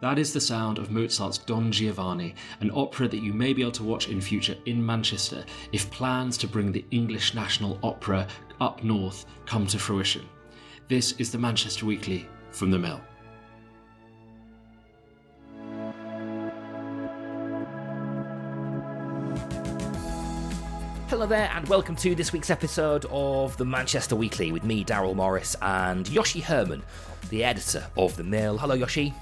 That is the sound of Mozart's Don Giovanni, an opera that you may be able to watch in future in Manchester if plans to bring the English National Opera up north come to fruition. This is the Manchester Weekly from the Mill. Hello there, and welcome to this week's episode of the Manchester Weekly with me, Darryl Morris, and Joshi Herrmann, the editor of The Mill. Hello, Joshi.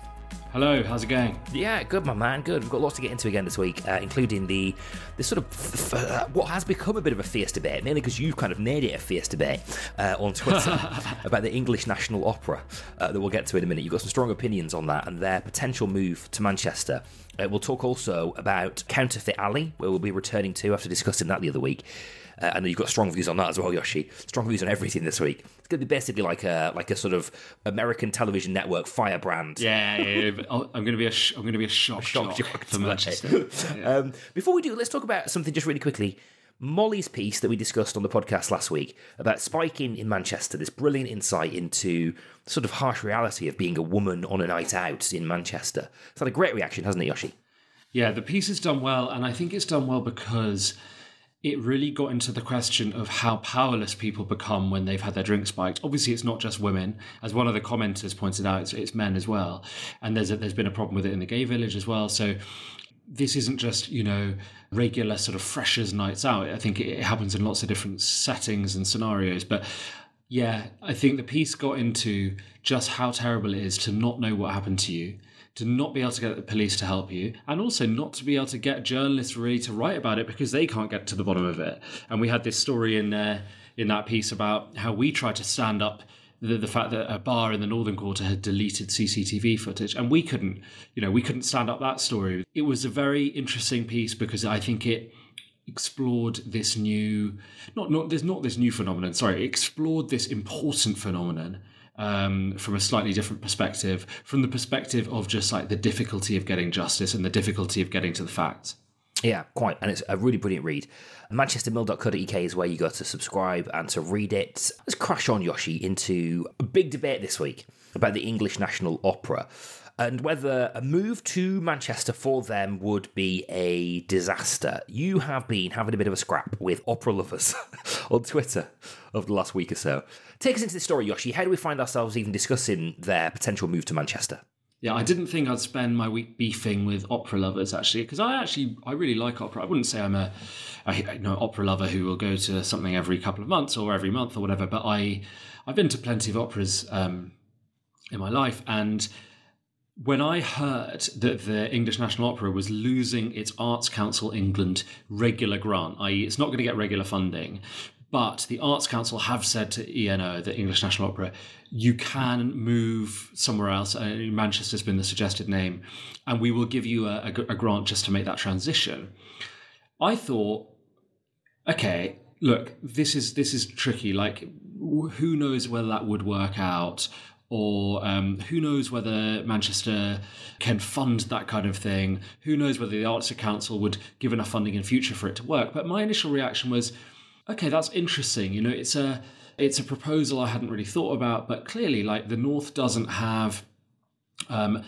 Hello, how's it going? Yeah, good, my man. Good. We've got lots to get into again this week, uh, including the the sort of f- f- uh, what has become a bit of a fierce debate, mainly because you've kind of made it a fierce debate uh, on Twitter about the English National Opera uh, that we'll get to in a minute. You've got some strong opinions on that and their potential move to Manchester. Uh, we'll talk also about Counterfeit Alley, where we'll be returning to after discussing that the other week. Uh, I know you've got strong views on that as well, Joshi. Strong views on everything this week. It's going to be basically like a like a sort of American television network firebrand. Yeah, yeah, yeah. I'm going to be a sh- I'm going to be a shock, shock jock jock for. Manchester. Um, before we do, let's talk about something just really quickly. Molly's piece that we discussed on the podcast last week about spiking in Manchester, this brilliant insight into sort of harsh reality of being a woman on a night out in Manchester. It's had a great reaction, hasn't it, Joshi? Yeah, the piece is done well, and I think it's done well because it really got into the question of how powerless people become when they've had their drink spiked. Obviously, it's not just women, as one of the commenters pointed out, it's, it's men as well, and there's a, there's been a problem with it in the gay village as well. So this isn't just you know regular sort of freshers nights out. I think it happens in lots of different settings and scenarios, but. Yeah, I think the piece got into just how terrible it is to not know what happened to you, to not be able to get the police to help you, and also not to be able to get journalists really to write about it because they can't get to the bottom of it. And we had this story in there in that piece about how we tried to stand up the, the fact that a bar in the Northern Quarter had deleted CCTV footage, and we couldn't, you know, we couldn't stand up that story. It was a very interesting piece because I think it explored this new not not there's not this new phenomenon sorry explored this important phenomenon um, from a slightly different perspective from the perspective of just like the difficulty of getting justice and the difficulty of getting to the facts Yeah, quite. And it's a really brilliant read. ManchesterMill.co.uk is where you go to subscribe and to read it. Let's crash on, Joshi, into a big debate this week about the English National Opera and whether a move to Manchester for them would be a disaster. You have been having a bit of a scrap with opera lovers on Twitter over the last week or so. Take us into this story, Joshi. How do we find ourselves even discussing their potential move to Manchester? Yeah, I didn't think I'd spend my week beefing with opera lovers actually, because I actually I really like opera. I wouldn't say I'm a, a you know opera lover who will go to something every couple of months or every month or whatever. But I I've been to plenty of operas um, in my life, and when I heard that the English National Opera was losing its Arts Council England regular grant, i.e., it's not going to get regular funding, but the Arts Council have said to ENO, the English National Opera, you can move somewhere else. Uh, Manchester's been the suggested name, and we will give you a, a, a grant just to make that transition. I thought, okay, look, this is this is tricky. Like, who knows whether that would work out? or um, who knows whether Manchester can fund that kind of thing? Who knows whether the Arts Council would give enough funding in future for it to work? But my initial reaction was, okay, that's interesting. You know, it's a it's a proposal I hadn't really thought about, but clearly, like the North doesn't have. Um,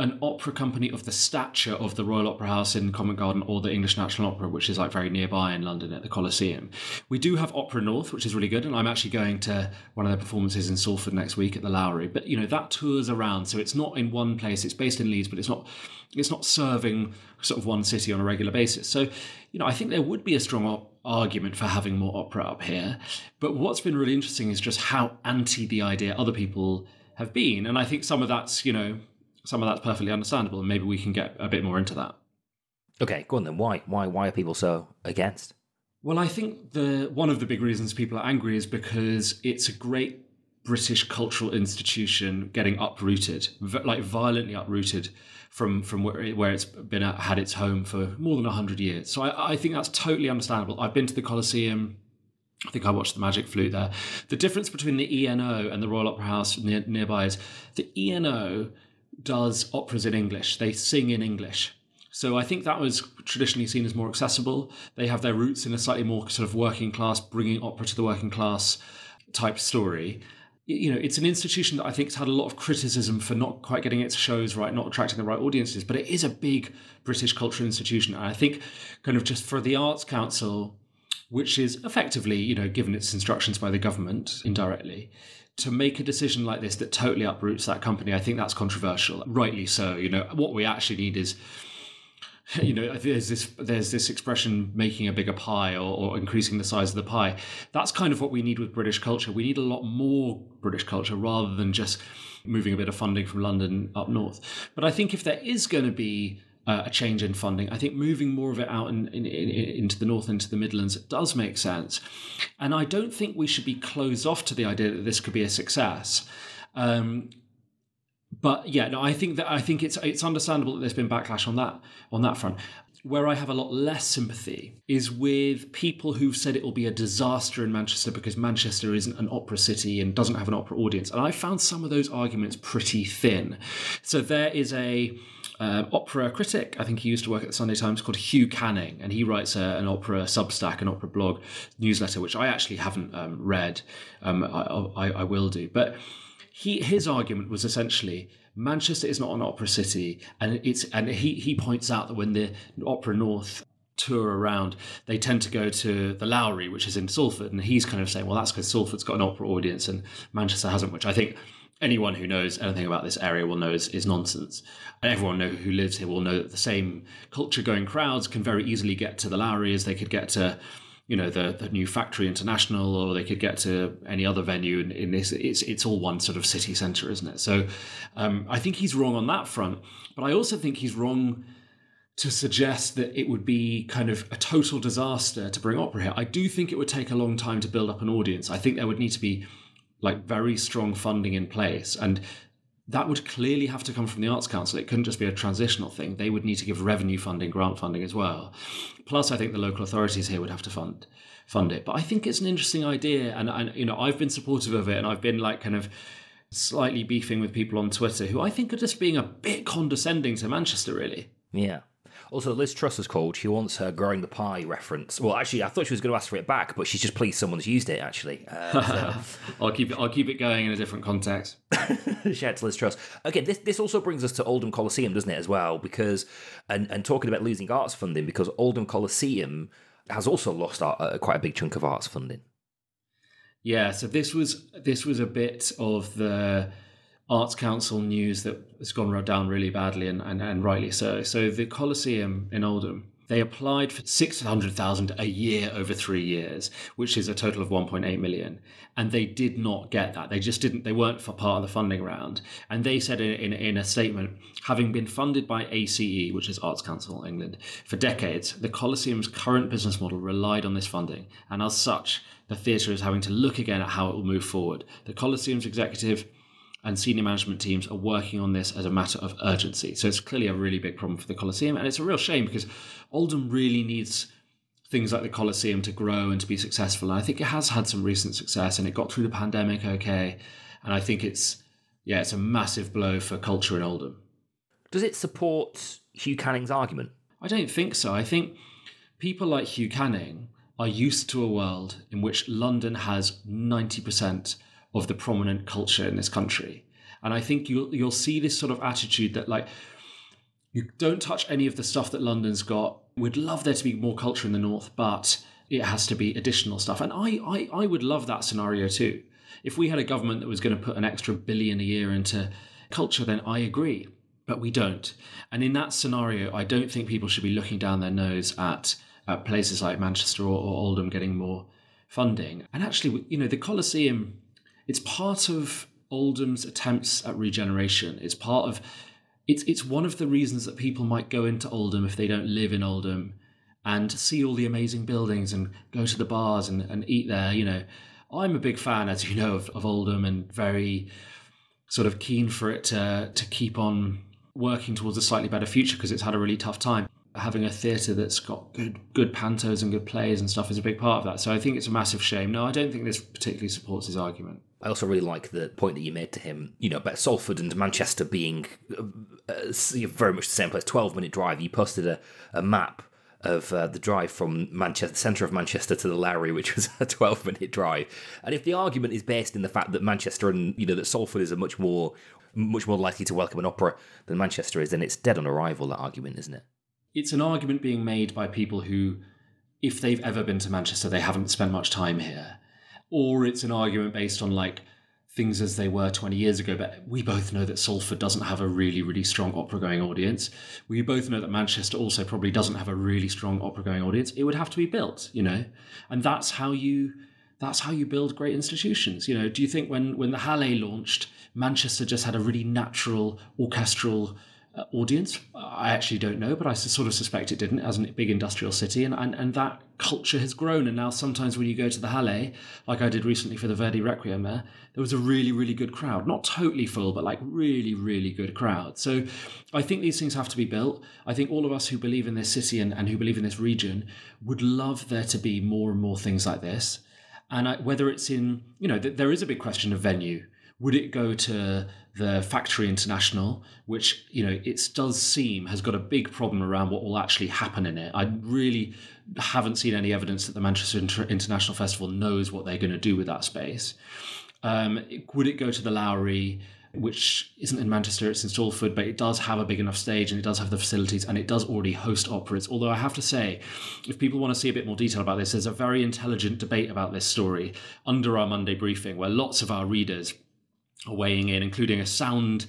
an opera company of the stature of the Royal Opera House in Covent Garden or the English National Opera, which is like very nearby in London at the Coliseum. We do have Opera North, which is really good, and I'm actually going to one of their performances in Salford next week at the Lowry. But you know that tours around, so it's not in one place. It's based in Leeds, but it's not it's not serving sort of one city on a regular basis. So you know I think there would be a strong argument for having more opera up here. But what's been really interesting is just how anti the idea other people have been, and I think some of that's you know some of that's perfectly understandable, and maybe we can get a bit more into that. Okay, go on then. Why? Why? Why are people so against? Well, I think the one of the big reasons people are angry is because it's a great British cultural institution getting uprooted, like violently uprooted from from where, where it's been at, had its home for more than hundred years. So I, I think that's totally understandable. I've been to the Coliseum. I think I watched the Magic Flute there. The difference between the ENO and the Royal Opera House near, nearby is the ENO does operas in English. They sing in English. So I think that was traditionally seen as more accessible. They have their roots in a slightly more sort of working class, bringing opera to the working class type story. You know, it's an institution that I think has had a lot of criticism for not quite getting its shows right, not attracting the right audiences, but it is a big British cultural institution. And I think, kind of just for the Arts Council, which is effectively, you know, given its instructions by the government indirectly, to make a decision like this that totally uproots that company, I think that's controversial. Rightly so. You know, what we actually need is you know there's this there's this expression making a bigger pie or, or, increasing the size of the pie. That's kind of what we need with british culture. We need a lot more british culture rather than just moving a bit of funding from london up north. But i think if there is going to be uh, a change in funding i think moving more of it out in, in, in, into the north into the midlands does make sense. And i don't think we should be closed off to the idea that this could be a success. Um, but yeah, no, I think that I think it's it's understandable that there's been backlash on that on that front. Where I have a lot less sympathy is with people who've said it will be a disaster in Manchester because Manchester isn't an opera city and doesn't have an opera audience. And I found some of those arguments pretty thin. So there is a uh, opera critic, I think he used to work at the Sunday Times, called Hugh Canning, and he writes a, an opera Substack, an opera blog newsletter, which I actually haven't um, read. Um, I, I, I will do, but he his argument was essentially Manchester is not an opera city, and it's and he he points out that when the Opera North tour around, they tend to go to the Lowry, which is in Salford, and he's kind of saying, well, that's because Salford's got an opera audience and Manchester hasn't, which I think anyone who knows anything about this area will know is, is nonsense. And everyone know, who lives here will know that the same culture going crowds can very easily get to the Lowry as they could get to you know the, the new factory international or they could get to any other venue in, in this. It's it's all one sort of city center isn't it? So um, i think he's wrong on that front but i also think he's wrong to suggest that it would be kind of a total disaster to bring opera here. I do think it would take a long time to build up an audience. I think there would need to be like very strong funding in place. And that would clearly have to come from the Arts Council. It couldn't just be a transitional thing. They would need to give revenue funding, grant funding as well. Plus, I think the local authorities here would have to fund fund it. But I think it's an interesting idea, and, and you know, I've been supportive of it, and I've been like kind of slightly beefing with people on Twitter who I think are just being a bit condescending to Manchester, really. Yeah. Also, Liz Truss has called. She wants her growing the pie reference. Well, actually, I thought she was going to ask for it back, but she's just pleased someone's used it. Actually, uh, so. I'll keep it. I'll keep it going in a different context. Shout out to Liz Truss. Okay, this this also brings us to Oldham Coliseum, doesn't it, as well? Because and and talking about losing arts funding, because Oldham Coliseum has also lost art, uh, quite a big chunk of arts funding. Yeah, so this was this was a bit of the Arts Council news that has gone down really badly and, and, and rightly so. So the Coliseum in Oldham, they applied for 600,000 a year over three years, which is a total of 1.8 million. And they did not get that. They just didn't, they weren't for part of the funding round. And they said in, in, in a statement, having been funded by ACE, which is Arts Council England, for decades, the Coliseum's current business model relied on this funding. And as such, the theatre is having to look again at how it will move forward. The Coliseum's executive and senior management teams are working on this as a matter of urgency. So it's clearly a really big problem for the Coliseum, and it's a real shame because Oldham really needs things like the Coliseum to grow and to be successful. And I think it has had some recent success, and it got through the pandemic okay. And I think it's yeah, it's a massive blow for culture in Oldham. Does it support Hugh Canning's argument? I don't think so. I think people like Hugh Canning are used to a world in which London has ninety percent of the prominent culture in this country. And I think you'll you'll see this sort of attitude that like you don't touch any of the stuff that London's got. We'd love there to be more culture in the north, but it has to be additional stuff. And I I, I would love that scenario too. If we had a government that was going to put an extra billion a year into culture, then I agree. But we don't. And in that scenario, I don't think people should be looking down their nose at, at places like Manchester or, or Oldham getting more funding. And actually, you know, the Coliseum it's part of Oldham's attempts at regeneration. It's part of it's it's one of the reasons that people might go into Oldham if they don't live in Oldham and see all the amazing buildings and go to the bars and, and eat there. You know, I'm a big fan, as you know, of, of Oldham and very sort of keen for it to to keep on working towards a slightly better future because it's had a really tough time. Having a theatre that's got good good pantos and good plays and stuff is a big part of that. So I think it's a massive shame. No, I don't think this particularly supports his argument. I also really like the point that you made to him, you know, about Salford and Manchester being uh, uh very much the same place, 12 minute drive. You posted a, a map of uh, the drive from Manchester, the centre of Manchester to the Lowry, which was a 12 minute drive. And if the argument is based in the fact that Manchester and, you know, that Salford is a much more, much more likely to welcome an opera than Manchester is, then it's dead on arrival, that argument, isn't it? It's an argument being made by people who, if they've ever been to Manchester, they haven't spent much time here. Or it's an argument based on like, things as they were 20 years ago, but we both know that Salford doesn't have a really, really strong opera going audience. We both know that Manchester also probably doesn't have a really strong opera going audience. It would have to be built, you know? And that's how you that's how you build great institutions. You know, do you think when when the Halle launched, Manchester just had a really natural orchestral Uh, audience? I actually don't know, but I sort of suspect it didn't as a big industrial city. And, and, and that culture has grown. And now sometimes when you go to the Halle, like I did recently for the Verdi Requiem there, there was a really, really good crowd. Not totally full, but like really, really good crowd. So I think these things have to be built. I think all of us who believe in this city and, and who believe in this region would love there to be more and more things like this. And I, whether it's in, you know, th- there is a big question of venue. Would it go to the Factory International, which you know it does seem has got a big problem around what will actually happen in it. I really haven't seen any evidence that the Manchester Inter- International Festival knows what they're going to do with that space. Um, would it go to the Lowry? Which isn't in Manchester, it's in Salford, but it does have a big enough stage and it does have the facilities and it does already host operas. Although I have to say, if people want to see a bit more detail about this, there's a very intelligent debate about this story under our Monday briefing where lots of our readers weighing in, including a sound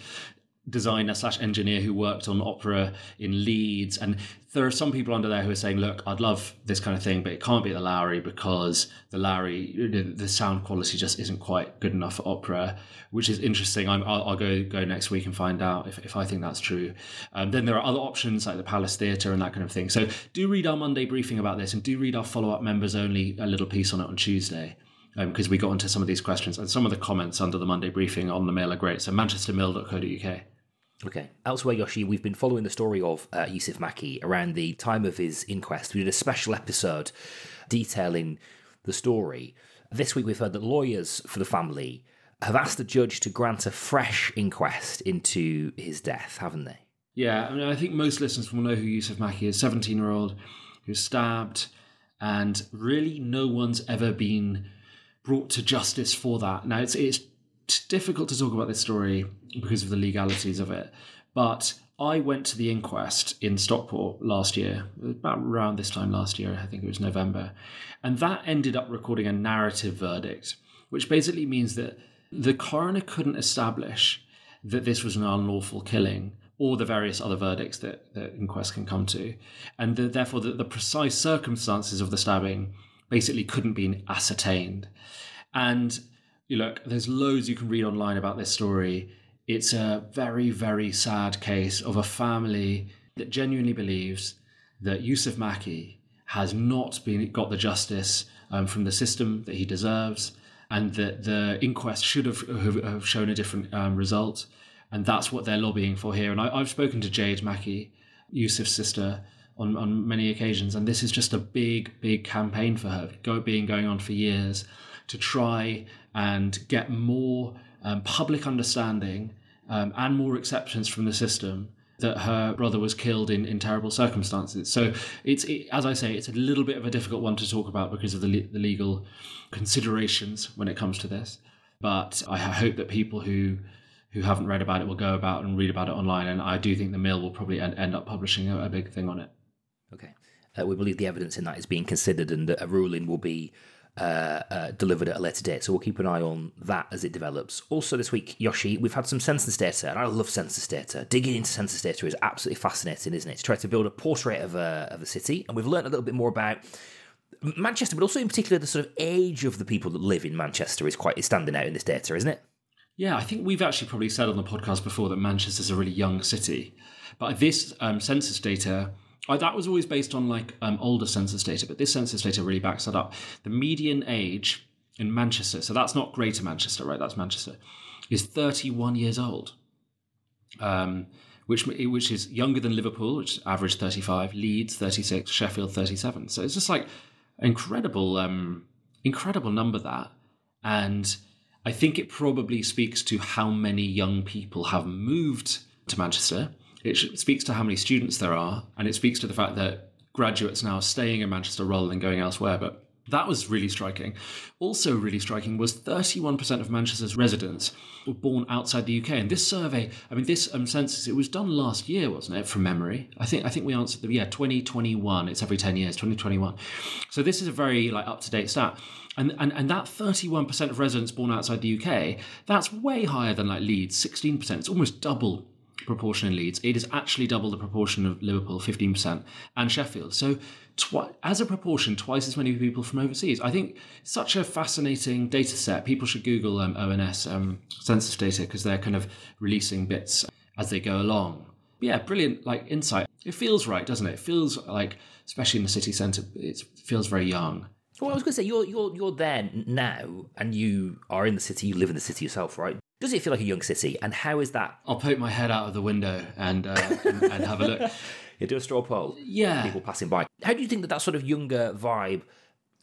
designer slash engineer who worked on opera in Leeds. And there are some people under there who are saying, look, I'd love this kind of thing, but it can't be the Lowry because the Lowry, the sound quality just isn't quite good enough for opera, which is interesting. i will go go next week and find out if, if I think that's true. Um, then there are other options like the Palace Theatre and that kind of thing. So do read our Monday briefing about this and do read our follow up members only a little piece on it on Tuesday because um, we got into some of these questions and some of the comments under the Monday briefing on the mail are great. So manchestermill.co.uk. Okay. Elsewhere, Joshi, we've been following the story of uh, Yousef Makki around the time of his inquest. We did a special episode detailing the story. This week, we've heard that lawyers for the family have asked the judge to grant a fresh inquest into his death, haven't they? Yeah, I mean, I think most listeners will know who Yousef Makki is. Seventeen-year-old who's stabbed, and really, no one's ever been brought to justice for that. Now, it's it's difficult to talk about this story because of the legalities of it, but I went to the inquest in Stockport last year, about around this time last year, I think it was November, and that ended up recording a narrative verdict, which basically means that the coroner couldn't establish that this was an unlawful killing or the various other verdicts that the inquest can come to, and the, therefore the, the precise circumstances of the stabbing basically couldn't be ascertained. And you look, there's loads you can read online about this story. It's a very, very sad case of a family that genuinely believes that Yousef Makki has not been got the justice um, from the system that he deserves, and that the inquest should have, have shown a different um, result. And that's what they're lobbying for here. And I, have spoken to Jade Makki, Yousef's sister, on, on many occasions, and this is just a big, big campaign for her, go, being going on for years to try and get more um, public understanding um, and more acceptance from the system that her brother was killed in, in terrible circumstances. So it's it, as I say, it's a little bit of a difficult one to talk about because of the, le- the legal considerations when it comes to this. But I hope that people who who haven't read about it will go about and read about it online. And I do think the Mill will probably end, end up publishing a, a big thing on it. Okay. Uh, we believe the evidence in that is being considered and that a ruling will be uh, uh, delivered at a later date. So we'll keep an eye on that as it develops. Also, this week, Joshi, we've had some census data, and I love census data. Digging into census data is absolutely fascinating, isn't it? To try to build a portrait of a, of a city. And we've learned a little bit more about Manchester, but also in particular the sort of age of the people that live in Manchester is quite is standing out in this data, isn't it? Yeah, I think we've actually probably said on the podcast before that Manchester's a really young city. But this um, census data that was always based on like um, older census data, but this census data really backs that up. The median age in Manchester, so that's not Greater Manchester, right? That's Manchester, is 31 years old, um, which which is younger than Liverpool, which averaged 35, Leeds 36, Sheffield 37. So it's just like incredible, um, incredible number that, and I think it probably speaks to how many young people have moved to Manchester it speaks to how many students there are, and it speaks to the fact that graduates now are staying in Manchester rather than going elsewhere. But that was really striking. Also, really striking was 31% of Manchester's residents were born outside the UK. And this survey, I mean, this um, census, it was done last year, wasn't it, from memory? I think I think we answered the yeah 2021. It's every 10 years, 2021. So this is a very like up to date stat. And, and and that 31% of residents born outside the UK, that's way higher than like Leeds, 16%. It's almost double proportion in Leeds. It is actually double the proportion of Liverpool, 15%, and Sheffield. So, twi- as a proportion, twice as many people from overseas. I think such a fascinating data set. People should Google um, ONS um, census data because they're kind of releasing bits as they go along. Yeah, brilliant like insight. It feels right, doesn't it? It feels like, especially in the city centre, it feels very young. Well, I was going to say you're you're you're there now, and you are in the city. You live in the city yourself, right? Does it feel like a young city? And how is that? I'll poke my head out of the window and uh, and, and have a look. You do a straw poll. Yeah. People passing by. How do you think that that sort of younger vibe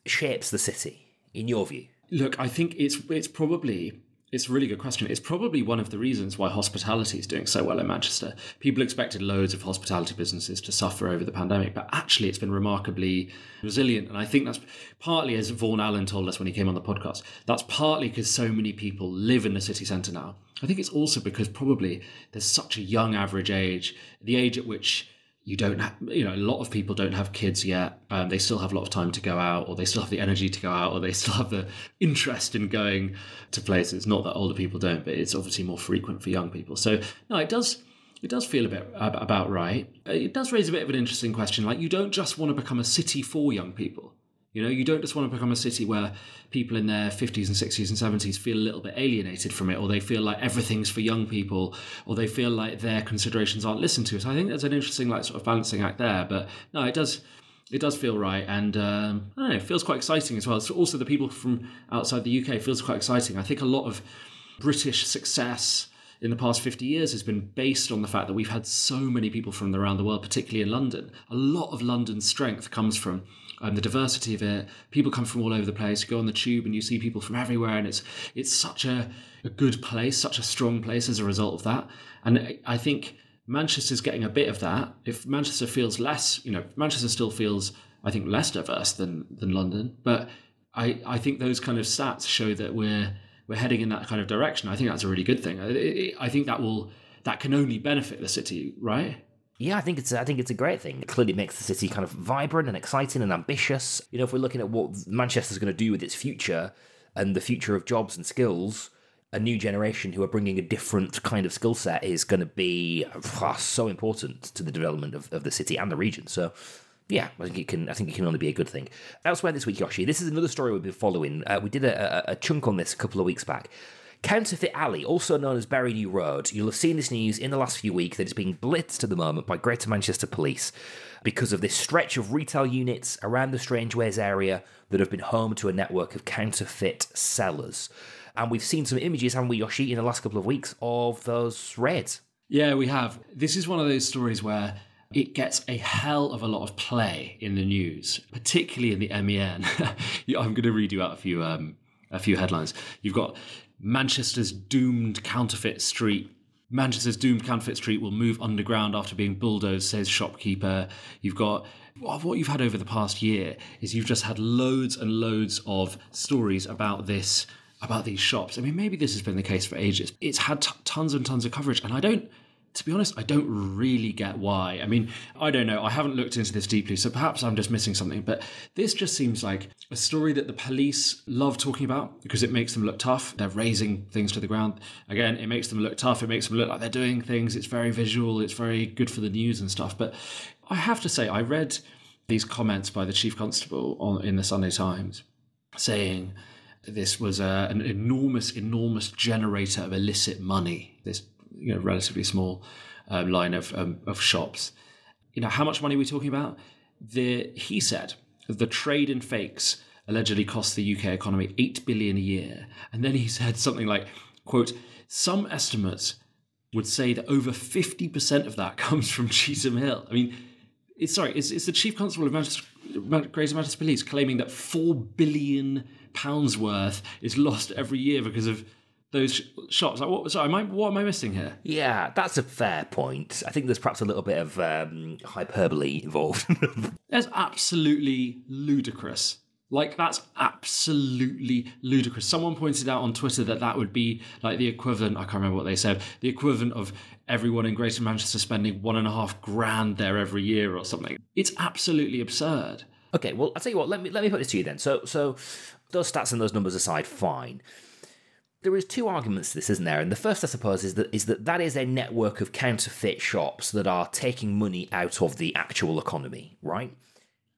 shapes the city, in your view? Look, I think it's it's probably it's a really good question. It's probably one of the reasons why hospitality is doing so well in Manchester. People expected loads of hospitality businesses to suffer over the pandemic, but actually it's been remarkably resilient. And I think that's partly, as Vaughan Allen told us when he came on the podcast, that's partly because so many people live in the city centre now. I think it's also because probably there's such a young average age, the age at which you don't have, you know, a lot of people don't have kids yet. Um, they still have a lot of time to go out, or they still have the energy to go out, or they still have the interest in going to places. Not that older people don't, but it's obviously more frequent for young people. So, no, it does. It does feel a bit about right. It does raise a bit of an interesting question. Like, you don't just want to become a city for young people. You know, you don't just want to become a city where people in their 50s and 60s and 70s feel a little bit alienated from it, or they feel like everything's for young people, or they feel like their considerations aren't listened to. So I think there's an interesting, like, sort of balancing act there. But no, it does. It does feel right, and um, I don't know, it feels quite exciting as well. So also, the people from outside the UK feels quite exciting. I think a lot of British success in the past 50 years has been based on the fact that we've had so many people from around the world, particularly in London. A lot of London's strength comes from um, the diversity of it. People come from all over the place. You go on the tube and you see people from everywhere, and it's it's such a, a good place, such a strong place as a result of that. And I think Manchester's getting a bit of that. If Manchester feels less, you know, Manchester still feels, I think, less diverse than than London, but I, I think those kind of stats show that we're we're heading in that kind of direction. I think that's a really good thing. I, I think that will that can only benefit the city, right? Yeah, I think it's I think it's a great thing. It clearly makes the city kind of vibrant and exciting and ambitious. You know, if we're looking at what Manchester's going to do with its future and the future of jobs and skills, a new generation who are bringing a different kind of skill set is going to be oh, so important to the development of, of the city and the region. So yeah, I think it can. I think it can only be a good thing. Elsewhere this week, Joshi, this is another story we've been following. Uh, we did a, a, a, chunk on this a couple of weeks back. Counterfeit Alley, also known as Bury New Road, you'll have seen this news in the last few weeks that it's being blitzed at the moment by Greater Manchester Police because of this stretch of retail units around the Strangeways area that have been home to a network of counterfeit sellers. And we've seen some images, haven't we, Joshi, in the last couple of weeks of those raids. Yeah, we have. This is one of those stories where it gets a hell of a lot of play in the news, particularly in the MEN. I'm going to read you out a few um, a few headlines. You've got Manchester's doomed counterfeit street. Manchester's doomed counterfeit street will move underground after being bulldozed, says shopkeeper. You've got what you've had over the past year is you've just had loads and loads of stories about this about these shops. I mean, maybe this has been the case for ages. It's had t- tons and tons of coverage, and I don't to be honest, I don't really get why. I mean, I don't know. I haven't looked into this deeply, so perhaps I'm just missing something. But this just seems like a story that the police love talking about because it makes them look tough. They're razing things to the ground. Again, it makes them look tough. It makes them look like they're doing things. It's very visual. It's very good for the news and stuff. But I have to say, I read these comments by the chief constable on, in the Sunday Times saying this was a, an enormous, enormous generator of illicit money. This you know relatively small um, line of um, of shops. You know how much money are we talking about? The he said the trade in fakes allegedly costs the UK economy eight billion a year, and then he said something like, "quote Some estimates would say that over fifty percent of that comes from Cheetham Hill." I mean, it's sorry, it's, it's the chief constable of Manchester, Greater Manchester Police claiming that four billion pounds worth is lost every year because of those sh- shops. Like, what, sorry, am I, what am I missing here? Yeah, that's a fair point. I think there's perhaps a little bit of um, hyperbole involved. That's absolutely ludicrous. Like that's absolutely ludicrous. Someone pointed out on Twitter that that would be like the equivalent. I can't remember what they said. The equivalent of everyone in Greater Manchester spending one and a half grand there every year or something. It's absolutely absurd. okay, well, I'll tell you what. Let me let me put this to you then. So, so those stats and those numbers aside, fine. There is two arguments to this, isn't there? And the first, I suppose, is that is that that is a network of counterfeit shops that are taking money out of the actual economy, right?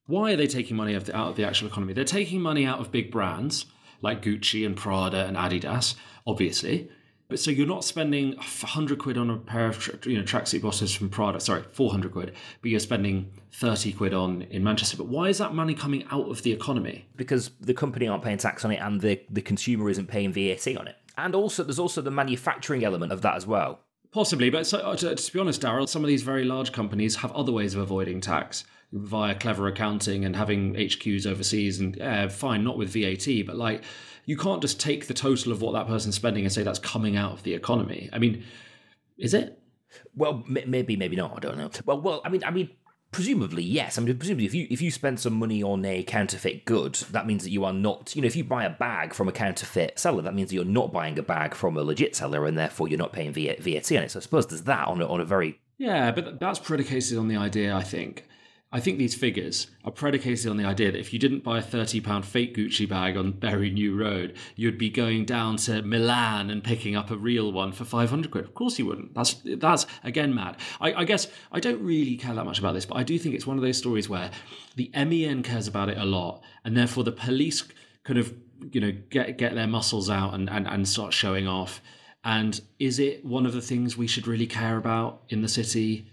Why are they taking money out of the, out of the actual economy? They're taking money out of big brands like Gucci and Prada and Adidas, obviously. But so you're not spending 100 quid on a pair of tra- you know tracksuit bottoms from Prada, sorry, 400 quid, but you're spending 30 quid on in Manchester. But why is that money coming out of the economy? because the company aren't paying tax on it and the, the consumer isn't paying VAT on it. And also, there's also the manufacturing element of that as well. Possibly, but so, uh, to, to be honest, Darryl, some of these very large companies have other ways of avoiding tax via clever accounting and having HQs overseas. And yeah, fine, not with VAT, but like you can't just take the total of what that person's spending and say that's coming out of the economy. I mean, is it? Well, m- maybe, maybe not. I don't know. Well, well, I mean, I mean, presumably yes. I mean, presumably if you if you spend some money on a counterfeit good, that means that you are not. You know, if you buy a bag from a counterfeit seller, that means that you're not buying a bag from a legit seller, and therefore you're not paying VAT on it. So I suppose there's that on a, on a very Yeah, but that's predicated on the idea, I think. I think these figures are predicated on the idea that if you didn't buy a £30 fake Gucci bag on Bury New Road, you'd be going down to Milan and picking up a real one for 500 quid. Of course you wouldn't. That's, that's again, mad. I, I guess I don't really care that much about this, but I do think it's one of those stories where the MEN cares about it a lot, and therefore the police kind of, you know, get, get their muscles out and, and, and start showing off. And is it one of the things we should really care about in the city?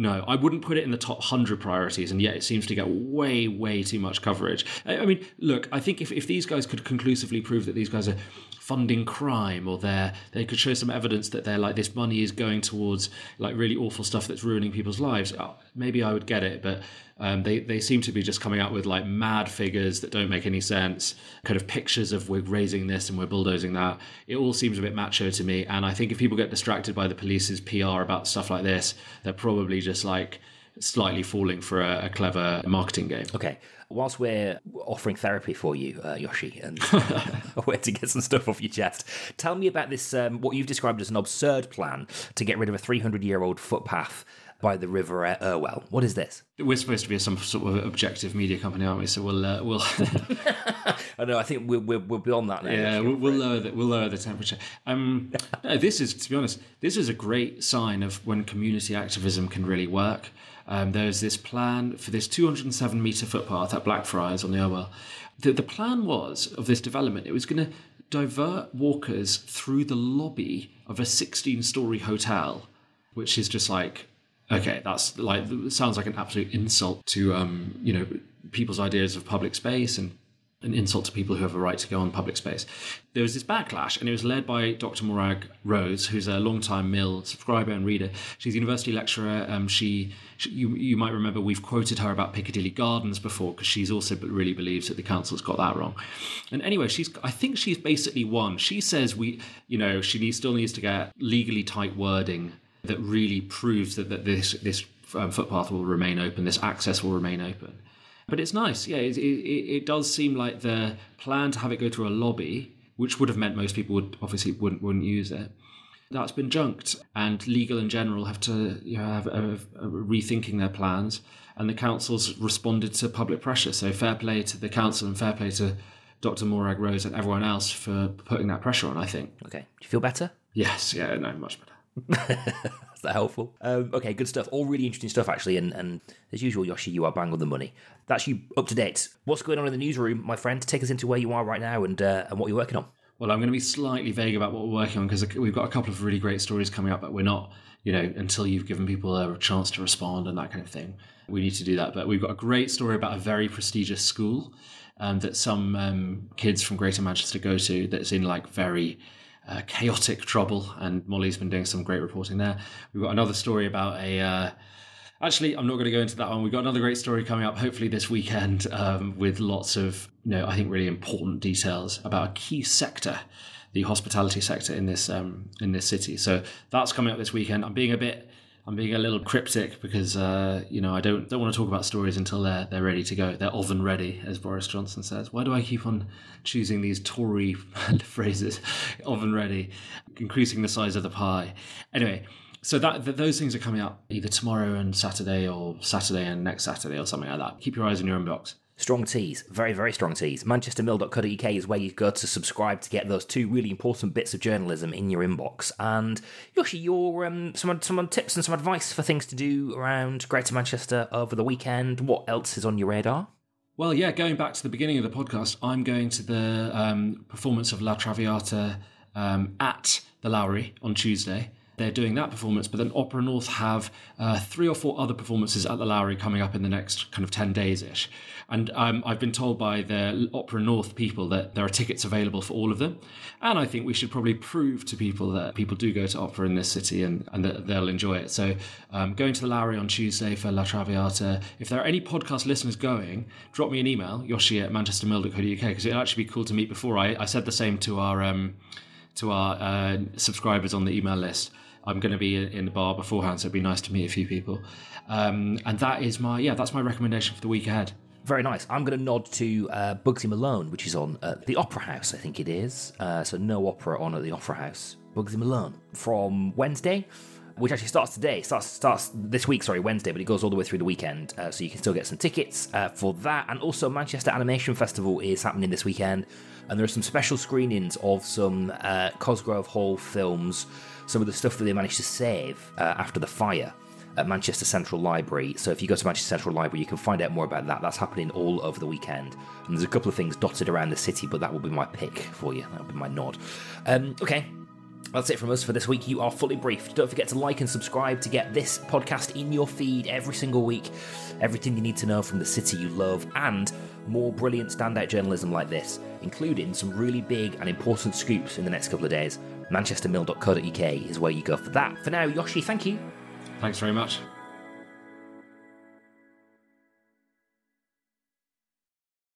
No, I wouldn't put it in the top 100 priorities, and yet it seems to get way, way too much coverage. I mean, look, I think if, if these guys could conclusively prove that these guys are funding crime or they're, they could show some evidence that they're like this money is going towards like really awful stuff that's ruining people's lives, uh, maybe I would get it, but um, they, they seem to be just coming out with like mad figures that don't make any sense, kind of pictures of we're razing this and we're bulldozing that. It all seems a bit macho to me. And I think if people get distracted by the police's PR about stuff like this, they're probably just like slightly falling for a, a clever marketing game. Okay. Whilst we're offering therapy for you, uh, Joshi, and way to get some stuff off your chest, tell me about this, um, what you've described as an absurd plan to get rid of a 300 year old footpath by the river Irwell. What is this? We're supposed to be some sort of objective media company, aren't we? So we'll uh, we'll I know, I think we're, we're, we're beyond that now. yeah we'll, we'll lower the, we'll lower the temperature. Um, no, this is to be honest, this is a great sign of when community activism can really work. Um, there's this plan for this 207 meter footpath at Blackfriars on the Irwell. The, the plan was of this development. It was going to divert walkers through the lobby of a 16 story hotel, which is just like okay, that's like sounds like an absolute insult to um, you know people's ideas of public space and an insult to people who have a right to go on public space. There was this backlash, and it was led by Dr. Morag Rose, who's a long-time Mill subscriber and reader. She's a university lecturer. Um, she, she you, you might remember we've quoted her about Piccadilly Gardens before because she's also really believes that the council's got that wrong. And anyway, she's I think she's basically won. She says we, you know, she needs, still needs to get legally tight wording that really proves that, that this this um, footpath will remain open, this access will remain open. But it's nice, yeah. It, it, it does seem like the plan to have it go through a lobby, which would have meant most people would obviously wouldn't wouldn't use it. That's been junked, and Legal & General have to you know, have, have, have rethinking their plans. And the council's responded to public pressure. So fair play to the council and fair play to Dr. Morag Rose and everyone else for putting that pressure on. I think. Okay. Do you feel better? Yes, yeah, no, much better. Is that helpful? Um, okay, good stuff. All really interesting stuff, actually. And, and as usual, Joshi, you are bang on the money. That's you up to date. What's going on in the newsroom, my friend? Take us into where you are right now and uh, and what you're working on. Well, I'm going to be slightly vague about what we're working on because we've got a couple of really great stories coming up, but we're not, you know, until you've given people a chance to respond and that kind of thing. We need to do that. But we've got a great story about a very prestigious school um, that some um, kids from Greater Manchester go to that's in like very uh, chaotic trouble. And Molly's been doing some great reporting there. We've got another story about a. Uh, Actually, I'm not going to go into that one. We've got another great story coming up, hopefully this weekend, um, with lots of, you know, I think really important details about a key sector, the hospitality sector in this um, in this city. So that's coming up this weekend. I'm being a bit, I'm being a little cryptic because uh, you know I don't don't want to talk about stories until they're they're ready to go. They're oven ready, as Boris Johnson says. Why do I keep on choosing these Tory phrases? oven ready, increasing the size of the pie. Anyway so that, that, those things are coming up either tomorrow and Saturday or Saturday and next Saturday or something like that. Keep your eyes on your inbox. Strong teas, very, very strong teas. ManchesterMill.co.uk is where you go to subscribe to get those two really important bits of journalism in your inbox. And Joshi, your um, some some tips and some advice for things to do around Greater Manchester over the weekend. What else is on your radar? Well, yeah, going back to the beginning of the podcast, I'm going to the um, performance of La Traviata um, at the Lowry on Tuesday they're doing that performance. But then Opera North have uh, three or four other performances at the Lowry coming up in the next kind of 10 days ish. And um, I've been told by the Opera North people that there are tickets available for all of them. And I think we should probably prove to people that people do go to opera in this city and, and that they'll enjoy it. So um, going to the Lowry on Tuesday for La Traviata. If there are any podcast listeners going, drop me an email, joshi at manchestermill.co.uk, because it'll actually be cool to meet before. I, I said the same to our. Um, to our uh, subscribers on the email list. I'm going to be in the bar beforehand, so it'd be nice to meet a few people. Um, and that is my yeah, that's my recommendation for the week ahead. Very nice. I'm going to nod to uh, Bugsy Malone, which is on at the Opera House, I think it is. Uh, so no opera on at the Opera House. Bugsy Malone from Wednesday which actually starts today. Starts starts this week, sorry, Wednesday, but it goes all the way through the weekend. Uh, so you can still get some tickets uh, for that. And also, Manchester Animation Festival is happening this weekend, and there are some special screenings of some uh, Cosgrove Hall films some of the stuff that they managed to save uh, after the fire at Manchester Central Library. So if you go to Manchester Central Library, you can find out more about that. That's happening all over the weekend. And there's a couple of things dotted around the city, but that will be my pick for you. That will be my nod. Um, okay. That's it from us for this week. You are fully briefed. Don't forget to like and subscribe to get this podcast in your feed every single week. Everything you need to know from the city you love and more brilliant standout journalism like this, including some really big and important scoops in the next couple of days manchestermill.co.uk is where you go for that. For now, Joshi, thank you. Thanks very much.